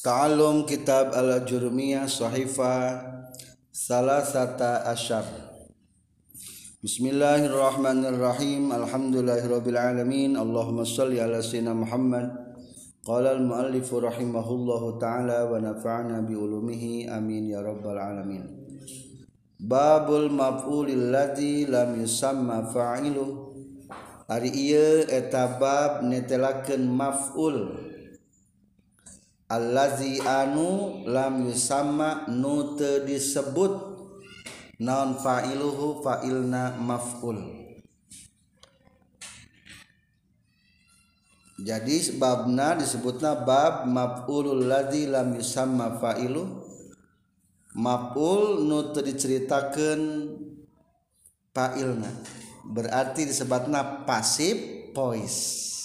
Ta'alum kitab al-Jurmiyah Sahifa Salasata Asyar. Bismillahirrahmanirrahim. Alhamdulillahirabbil alamin Allahumma shalli ala sayyidina Muhammad. Qala al-muallif rahimahullahu taala wa nafa'na bi ulumihi. Amin ya rabbal alamin. Babul maf'ulil ladzi lam yusamma fa'iluh. Ari ieu eta bab netelakeun maf'ul. Allazi anu lam yusamma nu teu disebut naon fa'iluhu fa'ilna maf'ul. Jadi babna disebutna bab maf'ulul ladzi lam yusamma fa'ilu. Maf'ul nu teu diceritakeun fa'ilna. Berarti disebutna pasif voice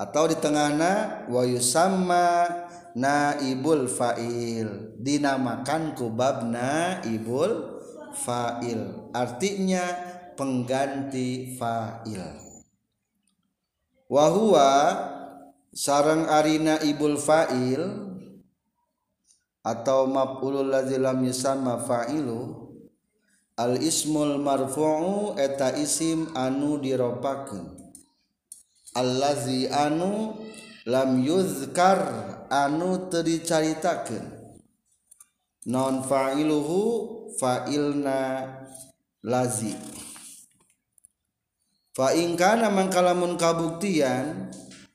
atau di tengahna wa yusamma naibul fa'il. Dinamakan kubab naibul fa'il. Artinya pengganti fa'il. Wahua sarang arina ibul fa'il atau maf'ulul ladzi lam yusamma fa'ilu al ismul marfu'u eta isim anu diropakeun allazi anu lam yuzkar anu teu dicaritakeun. Non fa'iluhu fa'ilna lazi. Fa in kana mangkalamun kabuktian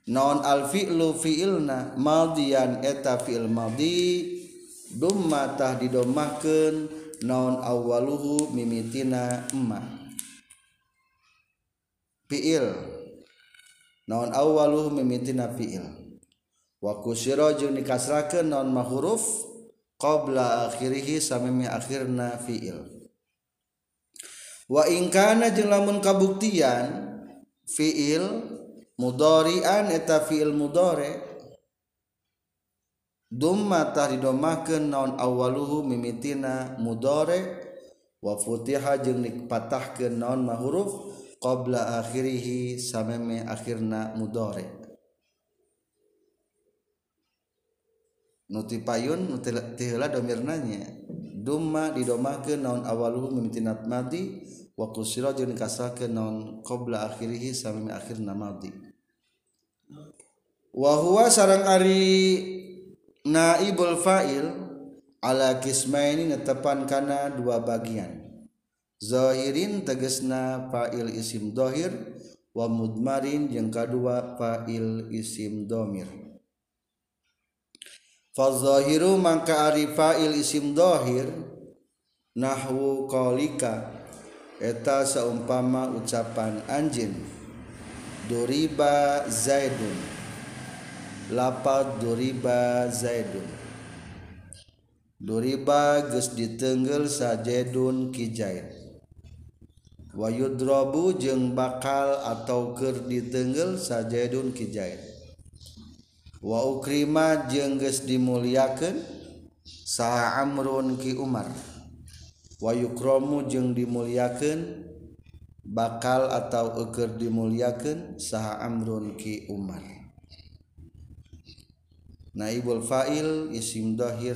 non al fi'lu fi'ilna madian eta fi'il madi dumma tah didomahkeun non awaluhu mimitina emma. Fi'il. naon awaluh mimitina fi'il. Wa kusira jeung dikasrakeun naon mahuruf qabla akhirih samimi akhirna fi'il. Wa in kana jeung lamun kabuktian fi'il mudhari'an eta fi'il mudhari' Duma tah didomahkan naon awaluhu mimitina mudore wa futiha jeung dipatahkeun naon mahuruf qabla akhirih sameme akhirna mudore nuti payun nuti tiheula domirnanya. Dumma didomakeun naon awaluhu mimitinat madi wa kusira jeung dikasrakeun naon qabla akhirih sameme akhirna madi. Wa huwa sarang ari naibul fa'il ala kismaini netepan kana dua bagian zahirin tegesna fa'il isim dohir wa mudmarin yang kedua fa'il isim domir. Fazahiru mangka ari fa'il isim dohir nahwu qalika eta saumpama ucapan anjin. Duriba zaidun. Lapad duriba zaidun. Duriba geus ditenggel sajedun kijaid wayudrobu jeng bakal atau ker ditenggel sajadun kijait wa ukrima jeung geus dimuliakeun saha amrun ki umar. Wa yukromu jeung dimuliakeun bakal atau eker dimuliakeun saha amrun ki umar. Naibul fa'il isim dahir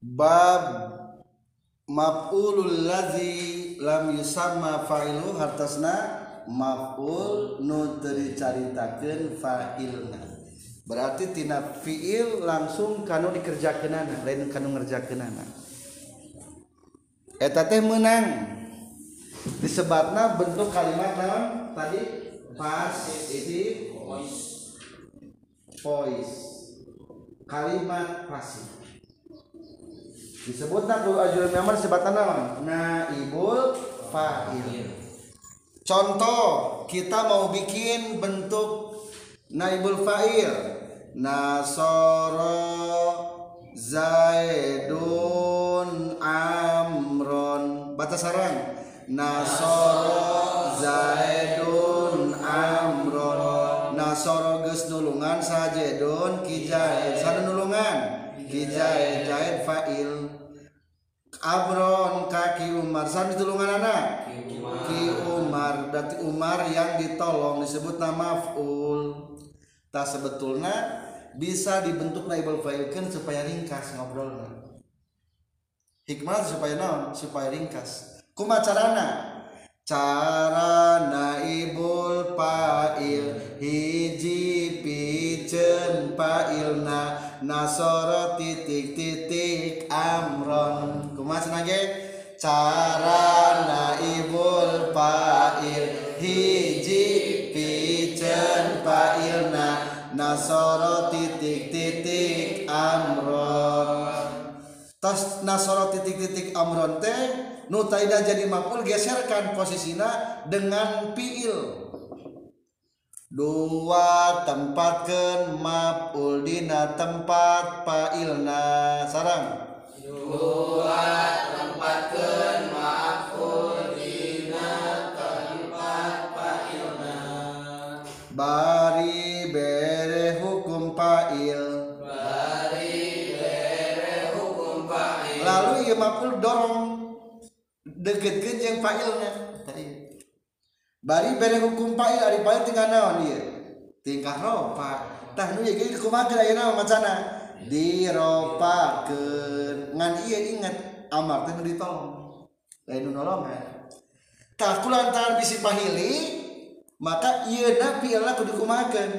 bab maf'ulul ladzi lam yusamma fa'ilu hartasna maf'ul nu caritakeun fa'ilna. Berarti tina fi'il langsung kanu dikerjakeunana lain kanu ngerjakeunana. Eta teh menang disebabna bentuk kalimat naon tadi pasif voice. Kalimat pasif. Disebut nak ajul memang sebatan naon naibul fa'il. Contoh kita mau bikin bentuk naibul fa'il. Nasoro zaidun amron. Batas sarang. Nasoro zaidun amron. Nasoro geus nulungan sajedun kijaid sada nulungan. Kijaid jaid fa'il Abron kaki Umar. Sami tulungan anak. Ki Umar. Ki Umar. Berarti Umar yang ditolong disebut nama maf'ul tak sebetulnya bisa dibentuk naibul fa'ilkan supaya ringkas ngobrolnya. Hikmah supaya non supaya ringkas. Kumacarana? Cara naibul fa'il hiji pijen fa'ilna nasoro titik titik amron. Kuma cenah cara naibul fa'il hiji pijen fa'ilna nasoro titik titik amron. Tas nasoro titik titik amron teh nutaida jadi maful geserkan posisinya dengan fiil. Dua tempatkan maful dina tempat fa'ilna sarang. Dua tempatkan maful dina tempat fa'ilna. Bari bere hukum fa'il. Bari bere hukum fa'il. Lalu ya maful dorong deketkan yang failnya tadi bari bere hukum fail ari fail tinggal naon ieu tingkah ropa. Tah nu ieu kumaha ayeuna macana diropakeun ngan ieu ingat amar teh nu ditolong. Lain nu nolongan eh. tah kulantaran bisi pahili maka ieuna fiilna kudu kumahakeun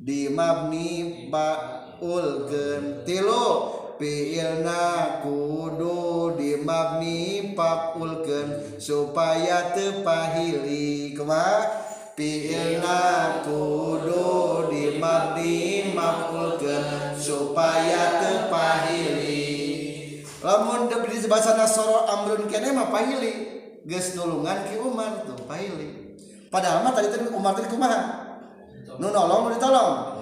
dimabni baulkeun tilu fiilna kudu dimabni pakulkeun supaya tepahili kemah fiilna kudu dimabni makulkeun supaya tepahili lamun diberi bahasa nasoro amrun kene mah pahili. Geus nulungan ki Umar tuh pahili. Padahal mah tadi tadi Umar tadi kumaha? Nu nolong nu ditolong.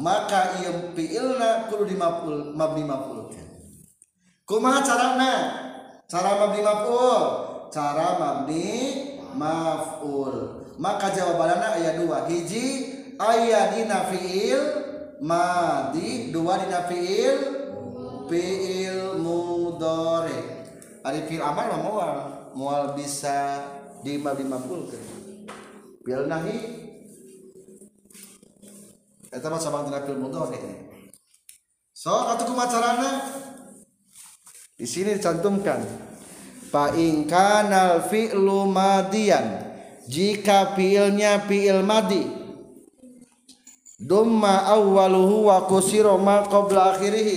maka ieu fiilna kudu dimaful mabni mafulkeun kumaha carana? Cara mabni maful cara mabni maful maka jawabanna aya dua. Hiji aya dina fiil madi dua dina fiil fiil mudore ari fiil amal mah moal moal bisa di mabni mafulkeun fiil nahi eta mah sama fil mudhari so atuh kumacarana di sini dicantumkan fa in kanal fi'lu madiyan. Jika fi'ilnya fi'il madi. Dumma awwaluhu wa kusiro ma qabla akhirih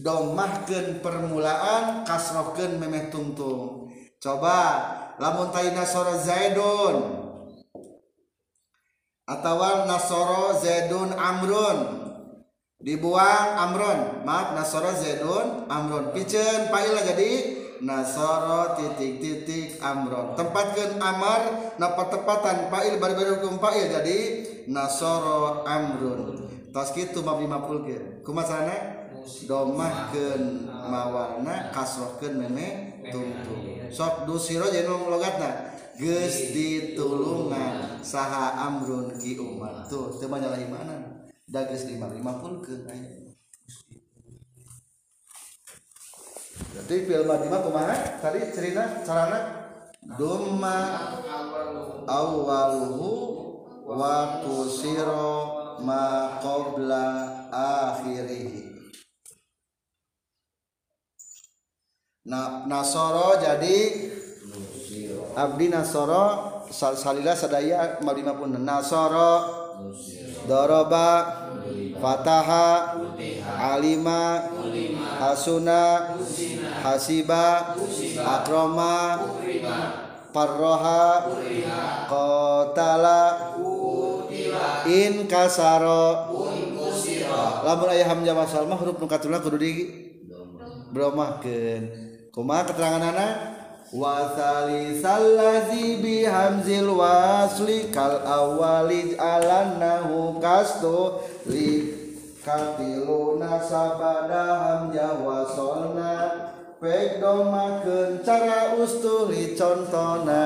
domahkeun permulaan kasrohkeun memeh tungtung coba lamun taina sora zaidun. atau nasoro zaidun amrun. Dibuang amrun. Maaf nasoro zaidun amrun. Piceun paila jadi. Nasoro titik titik amrun. Tempatkan amar napa tepatan pail bari bari hukum pail jadi nasoro amrun. Tos kitu mab 50 ge kumasana domahkeun mawarna kasrohkeun meme tungtung sok dusiro jadi logatna geus ditulungan saha amrun ki umar tuh teu nyalahi mana? Da geus dimabni maf'ulkeun jadi fil madi mah kumaha? Tadi cerita carana? Duma awaluhu wa kusiro ma qabla akhirih nah nasoro jadi Abdi Nasoro salila sadaya malima pun Nasoro Doroba Fataha Alima Hasuna Hasiba Akroma Parroha Kotala In kasaro Lamun ayah hamzah wasal mah huruf nu katulah kudu di bromahkeun. Kumaha keterangan anak? Wasali salazi bi hamzil wasli kal awali alannahu kasto li katiluna sabada hamzah wasolna pek domakeun cara ustuli contona.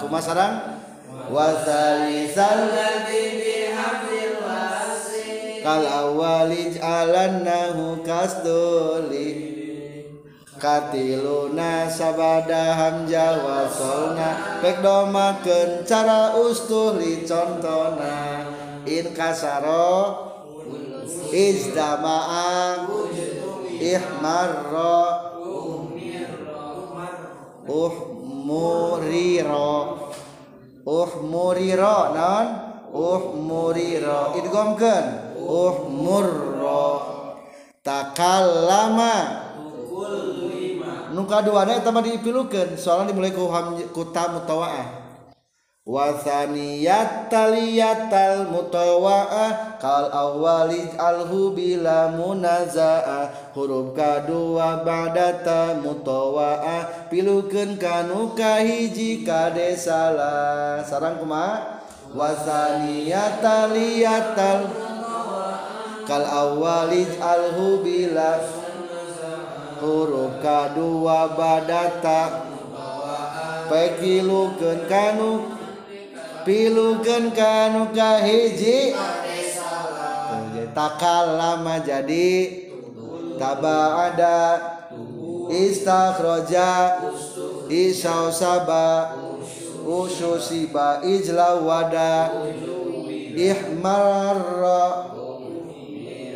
Kumaha sarang? Wasali salazi bi hamzil wasli kal awali alannahu kasto li katiluna sabada hamja wasolna pek domakeun cara ustuli contona. In kasaro izdama'a ihmarra uhmuriro. Uhmuriro non uhmuriro. Idgomkeun uhmurro. Takallama nuka dua nya eta mah dipilukeun soalna dimulai ku ku ta mutawaah. Wa thaniyat taliyatal mutawaah. Kal awwali alhu bila munazaa huruf kadua ba'data mutawaah. Pilukeun kanu kahiji kade salah. Sarang kumaha wa thaniyat taliyatal kal awwali alhu bila huruf kadua badata. Pekilukeun kanu pilukeun kanu kahiji takal lama jadi ada istakhroja isau saba ususiba ijla wada ihmarra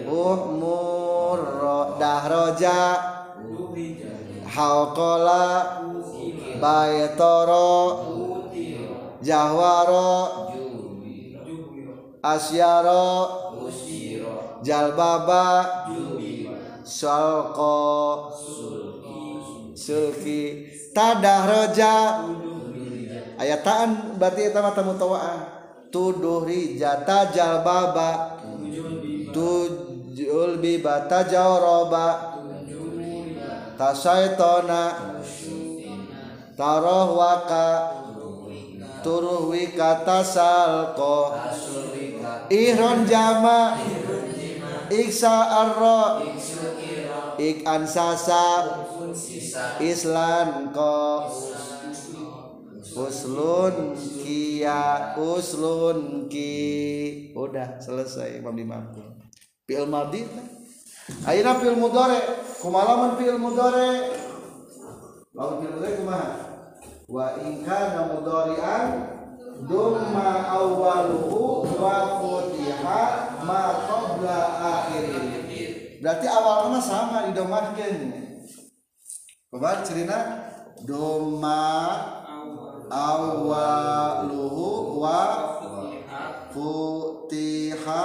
uhmurra dahroja hauqala baytoro jahwaro asyaro jalbaba salqa sulki. Tadah roja ayataan berarti itu mata mutawaah tuduh rijata jalbaba. Tujul bibata jawroba tasaitona taroh waka turuh wika tasalko. Ihron jama. Iksa arro. Ik ansasa. Islan ko. Uslun kia. Uslun ki. Udah selesai Imam Dimampu fi'il madhi Ayeuna fil mudhari kumaha mun fil mudhari? Lamun fil mudhari kumaha? Wa in kana mudhari'an dumma awwaluhu wa futiha ma qabla akhirih. Berarti awalnya sama di domahkeun. Kumaha cerita? Doma awaluhu wa futiha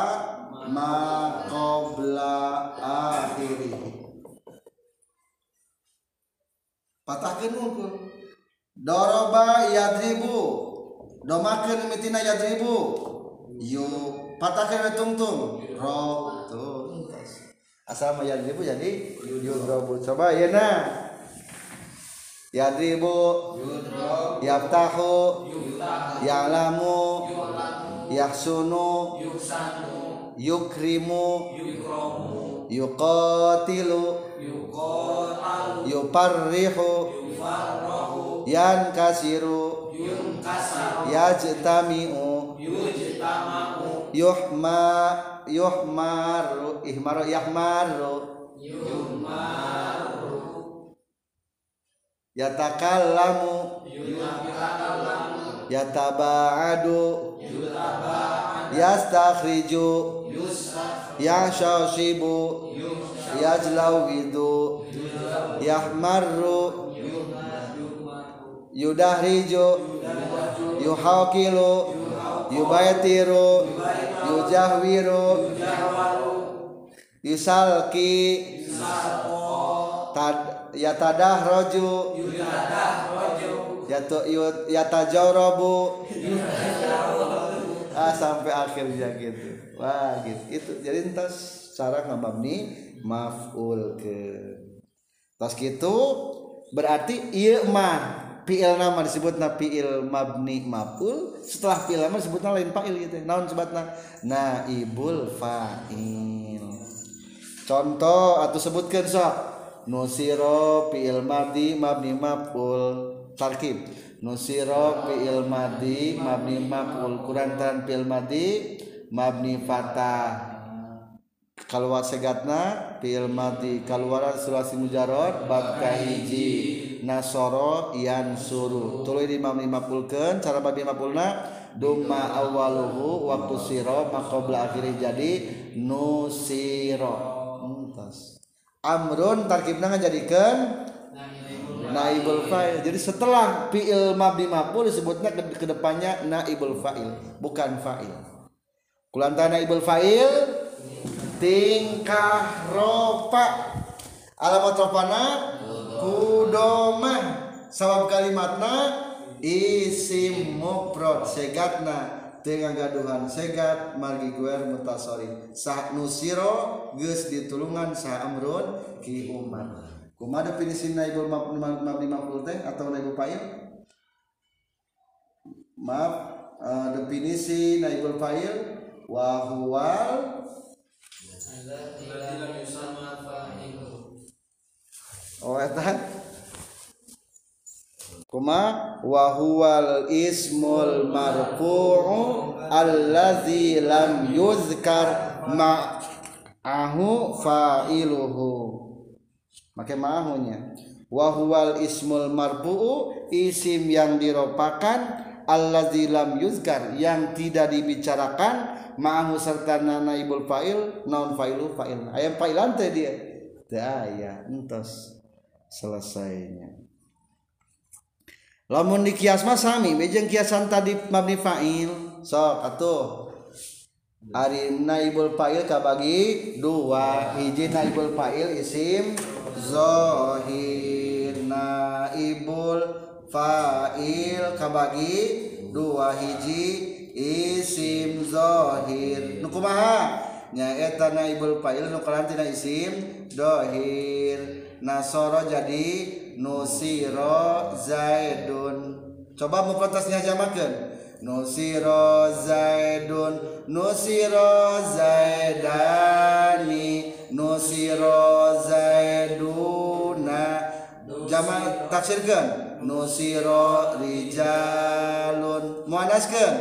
ma qabla akhirih patahkeun unggul doroba yadribu. Domakeun mitina yadribu. Yu patahkeun tungtung. Ro tuh asal mah yadribu jadi yudrobu. Coba ya nah yadribu. Yaftahu. Ya'lamu. Yahsunu yukrimu. Yuqatilu. Yuparrihu yankasiru yajtami'u. Yuhma yuhmaru. Ihmaru yahmaru. Yatakallamu. Yataba'adu. Yastakhriju يعشاشب يجلوغد يحمر يدهرج يحاكل يبيتر يجهور يسالكي yatadahraju yatajarrabu yatajarrabu ah sampai akhirnya gitu wah gitu. Itu jadi entas cara ngabamni maf'ul ke. Tas gitu berarti iya mah fi'il nama disebut na fi'il mabni maf'ul setelah fi'il nama disebutna lain fa'il gitu naon sebutna naibul fa'il. Contoh atau sebutkan sok. Nusiro fi'il madi mabni maf'ul. Tarkib nusiro fi'il madi mabni maf'ul kurantan fi'il madi mabni fatah kalwa segatna fi'il madi kalwaran sulasi mujarad bab kahiji. Nasoro yan suruh tuluy di mabni maf'ulkeun cara mabni maf'ulna Duma awaluhu waktu siro makobla akhiri jadi nusiro. Amrun tarkibna ngajadikeun naibul fa'il. Jadi setelah fi'il mabni maf'ul disebutnya ke ke depannya naibul fa'il bukan fa'il. Kulantara naibul fa'il tingkah ropa alamat ropana kudoma. Sabab kalimatna isim mufrad. Segatna dengan gaduhan segat margi guer mutasori. Sah nusiro geus ditulungan sah amrun ki umar kumaha definisi naibul mabni maf'ul teh atau naibul fa'il maaf uh, definisi naibul fa'il wa huwal Oh eta Kuma wa huwal ismul marfu'u allazi lam yuzkar ma'ahu fa'iluhu Make ma'ahunya wa huwal ismul marfu'u isim yang diropakan allazi lam yuzkar yang tidak dibicarakan ma'ahu serta naibul fa'il naon fa'ilu fa'il. Ayam fa'ilan teh dia. Teh aya entos selesainya. Lamun di kias mah sami bejeng kiasan tadi mabni fa'il. Sok atuh. Ari naibul fa'il kabagi dua. Hiji naibul fa'il isim zohir naibul fa'il. Kabagi dua hiji isim zohir nukumaha nyaeta naibul fa'il nukalan tina isim dohir nasoro jadi nusiro zaidun. Coba mukotasnya jamakan nusiro zaidun nusiro zaidani nusiro zaiduna. Jama tafsirkan. Nusiro rijalun. Muanaskan.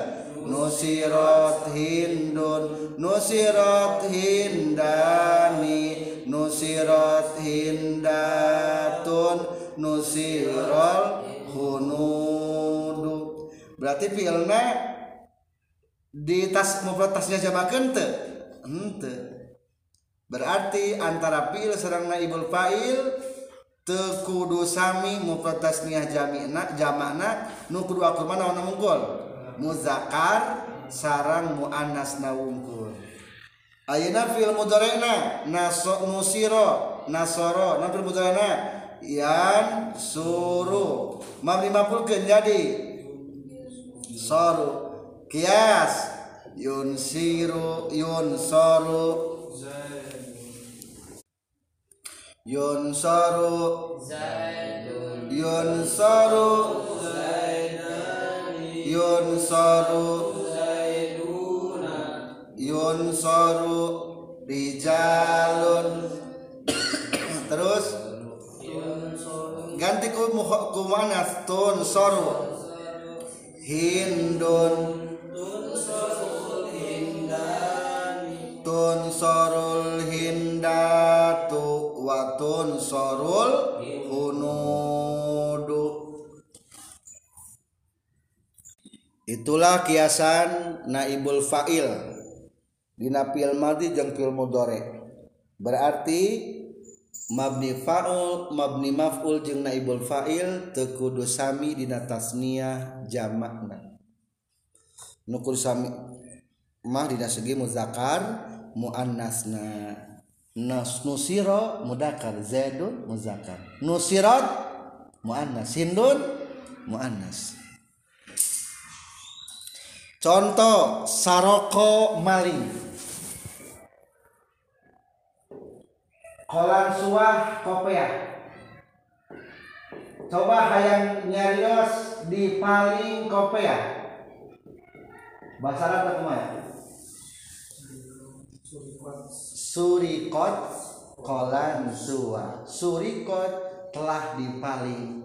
Nusirot hindun nusirot hindani nusirot hindatun nusirol hunun. berarti filmnya di tas mufrad tasnya jamak ente ente hmm, berarti antara fil serang naibul fa'il tekudu sami mufrad tasniah jami'na jamakna nu kudu akur mana wana munggul? Muzakkar sarang muannas na wungkul ayeuna fil mudhari'na? Naso nusiro nasoro nan fil mudhari'na? Yan suru mabni mafulkeun jadi. Soru. Kias. Yunsiru yunsoru yunsoru yunsoru yunsaru yunsaru rijalun terus? Ganti ku ku tun soru Hindun. Tunsorul Hindani Tunsorul Hindatu Wa Tunsorul Hunudu. Itulah kiasan Naibul Fa'il. Dina Pilmadi jeung Pilmudore Berarti mabni faul mabni maful jeung naibul fa'il teu kudu sami dina tasniah jamakna. Nu kudu sami mah dina segi muzakkar muannasna nas nusiro mudakar zaidun muzakkar nusirat muannas hindun muannas contoh saroko maling kolan suah kopea. Coba hayang nyarios di paling kopea. Bahasa Arab ke mana surikot kolan suah. Surikot telah dipaling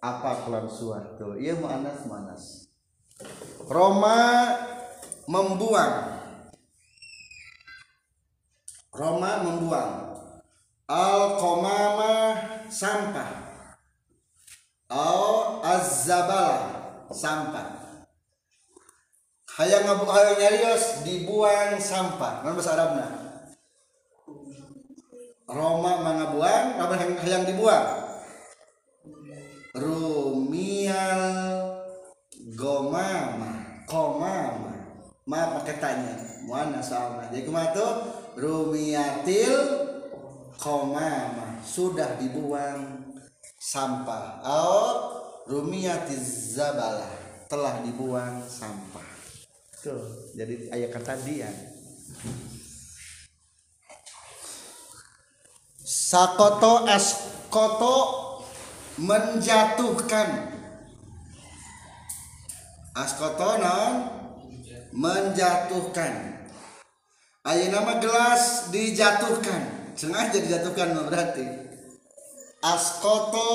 apa kolan suah tuh iya manas manas Roma membuang. Roma membuang al komama sampah. Al azzabala sampah. Hayang ngabu hayang nyarios dibuang sampah. Mana bahasa Arabna Roma mangabuang apa yang hayang dibuang? Rumial gomama komama ma pakai tanya. Mana soalnya jadi kumaha tuh rumiatil komama sudah dibuang sampah. Oh rumiatiz zabala. Telah dibuang sampah. Tuh jadi ayat kata dia sakoto askoto menjatuhkan. Askoto non menjatuhkan. Ayo nama gelas dijatuhkan sengaja dijatuhkan berarti. Askoto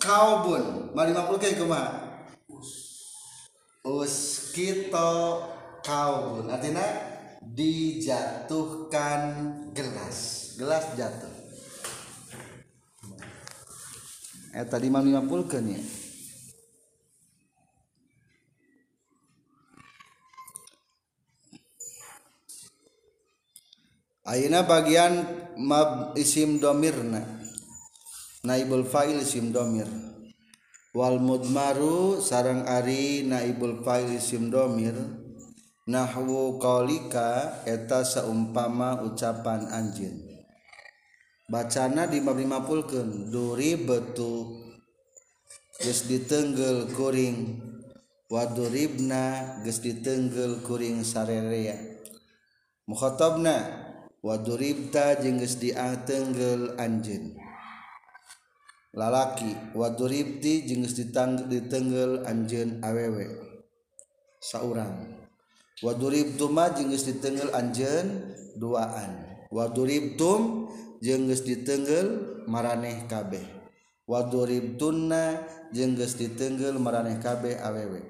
kaubun. Mari makhluk kayak kumaha uskito kaubun. Artinya dijatuhkan gelas. Gelas jatuh. Eh tadi puluh kan ya Ayeuna bagian mab isim domirna naibul fa'il isim domir. Wal mudmaru sarang ari naibul fa'il isim domir. Nahwu qaulika eta saumpama ucapan anjin bacana di mab limapulkeun duri betu. Geus ditenggel kuring. Waduribna geus ditenggel kuring sarerea. Mukhatabna. waduribta jengges diatenggel anjin lalaki waduribti jengges ditang ditenggel anjin awewe. Saurang. Waduribtuma jengges ditenggel anjin duaan. Waduribtum jengges ditenggel maraneh kabeh. Waduribtunna jengges ditenggel maraneh kabeh awewe.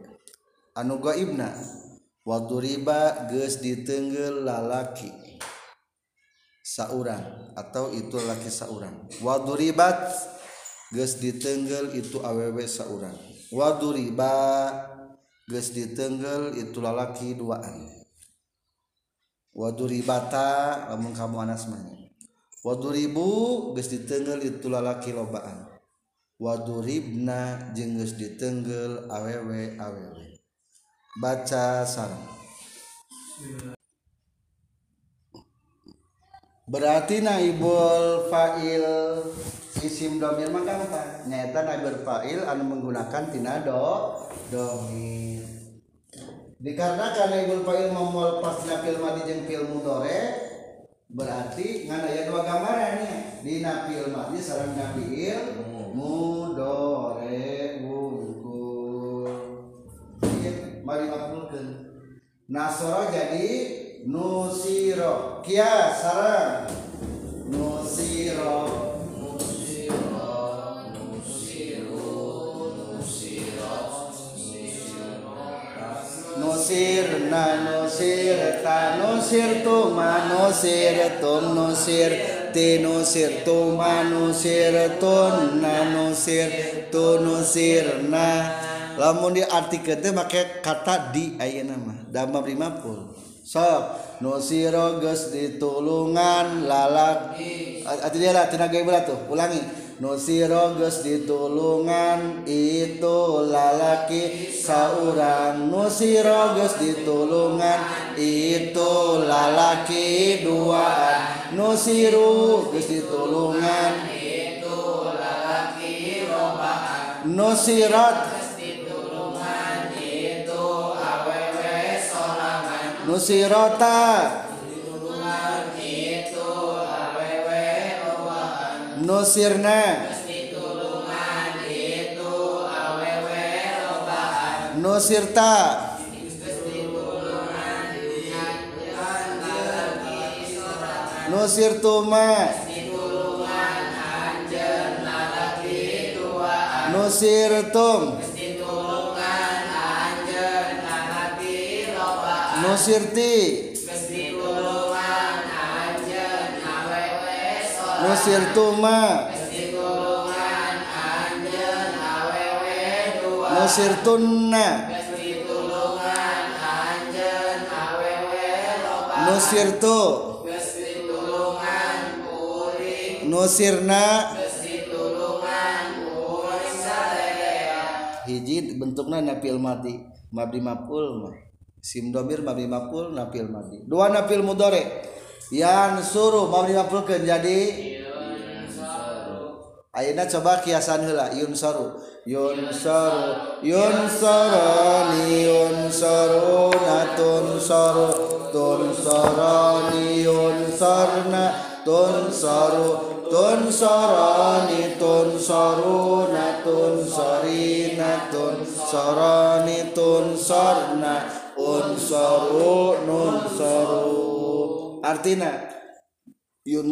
Anu gaibna waduriba geus ditenggel lalaki. saurang atau itu laki saurang. Waduribat geus ditenggel itu awewe saurang. Waduriba geus ditenggel itu lalaki duaan. Waduribata lamun kamu anasmanya waduribu geus ditenggel itu lalaki lobaan. Waduribna jeung geus ditenggel awewe awewe baca sarang berarti naibul fa'il isim domir mah gampang nyata naibul fa'il anu menggunakan tina do domir. Dikarenakan naibul fa'il memol pasna fil madi jeung fil mudhari berarti ngan aya dua gambaran nih. Dina fil madi sareng dina fiil mudhari wungkul. Mari makulkeun nasara jadi nusiro kia sarang. Nusiro Nusir na nusir ta nusir tu ma nusir tum nusir ti nusir tu ma nusir tun na nusir tu nusir na. Lamun di diartikeun teh make kata di ayeuna mah. Da 50 sok nusiro geus ditulungan lalak. Ati dia lah tenaga ibu tuh. Ulangi. Nusiro geus ditulungan itu lalaki. Saurang nusiro geus ditulungan itu lalaki duaan. Nusiru geus ditulungan itu lalaki robaan nusirat nusirota nusirna nusirta nusir tuma nusir tum Nusirti Nusir tuma Nusir tunna Nusir tu Nusirna hiji bentuknya napil mati. Mabdi mapul mah sim domir mabdi mapul napil mati dua napil mudore. Yang suruh mabdi mapul kan jadi? Ayeuna coba kiasan heula yunsaru yunsaru yunsarani yunsaru natun saru tun sarani yunsarna tun saru. Tun sarani tun saruna un saru nun saru. Artina yun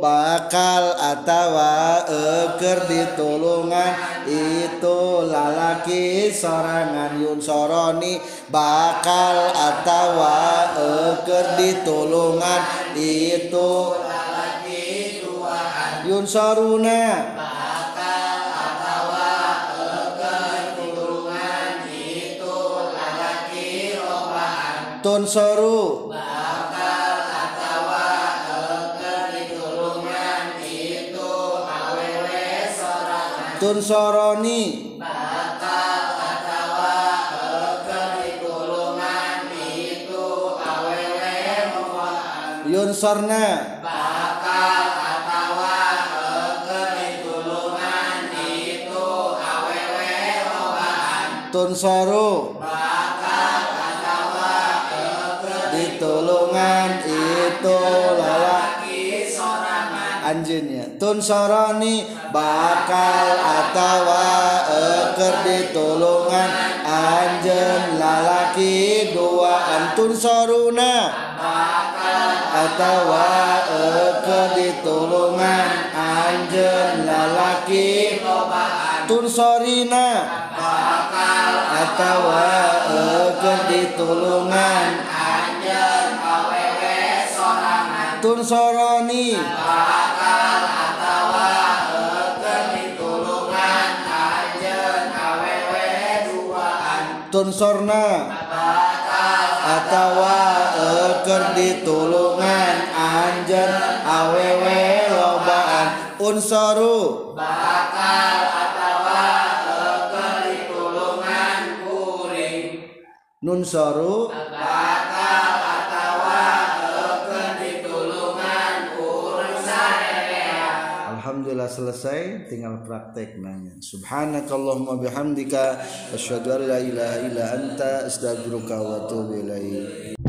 bakal atawa eger ditulungan itu lalaki sorangan. Yun bakal atawa eger ditulungan itu lalaki tua Yunsaruna Don soru bakal atawa keker ditulungan itu awewe sorangan Don soroni bakal atawa keker ditulungan itu awewe mokoan Yun sorna bakal atawa keker ditulungan itu awewe mokoan Don soru bakal tun soroni bakal atawa eker ditulungan anjen lalaki dua antun soruna bakal atawa eker ditulungan anjen lalaki tun sorina bakal atawa eker ditulungan anjen awewe sorangan. Bakal Sorna. Atawa eker ditulungan Anjen awewe lobaan unsoru bakal atawa eker ditulungan kuring nunsoru Selesai tinggal praktek nanya. Subhanakallahumma bihamdika asyhadu an la ilaha illa anta astaghfiruka wa atubu ilaik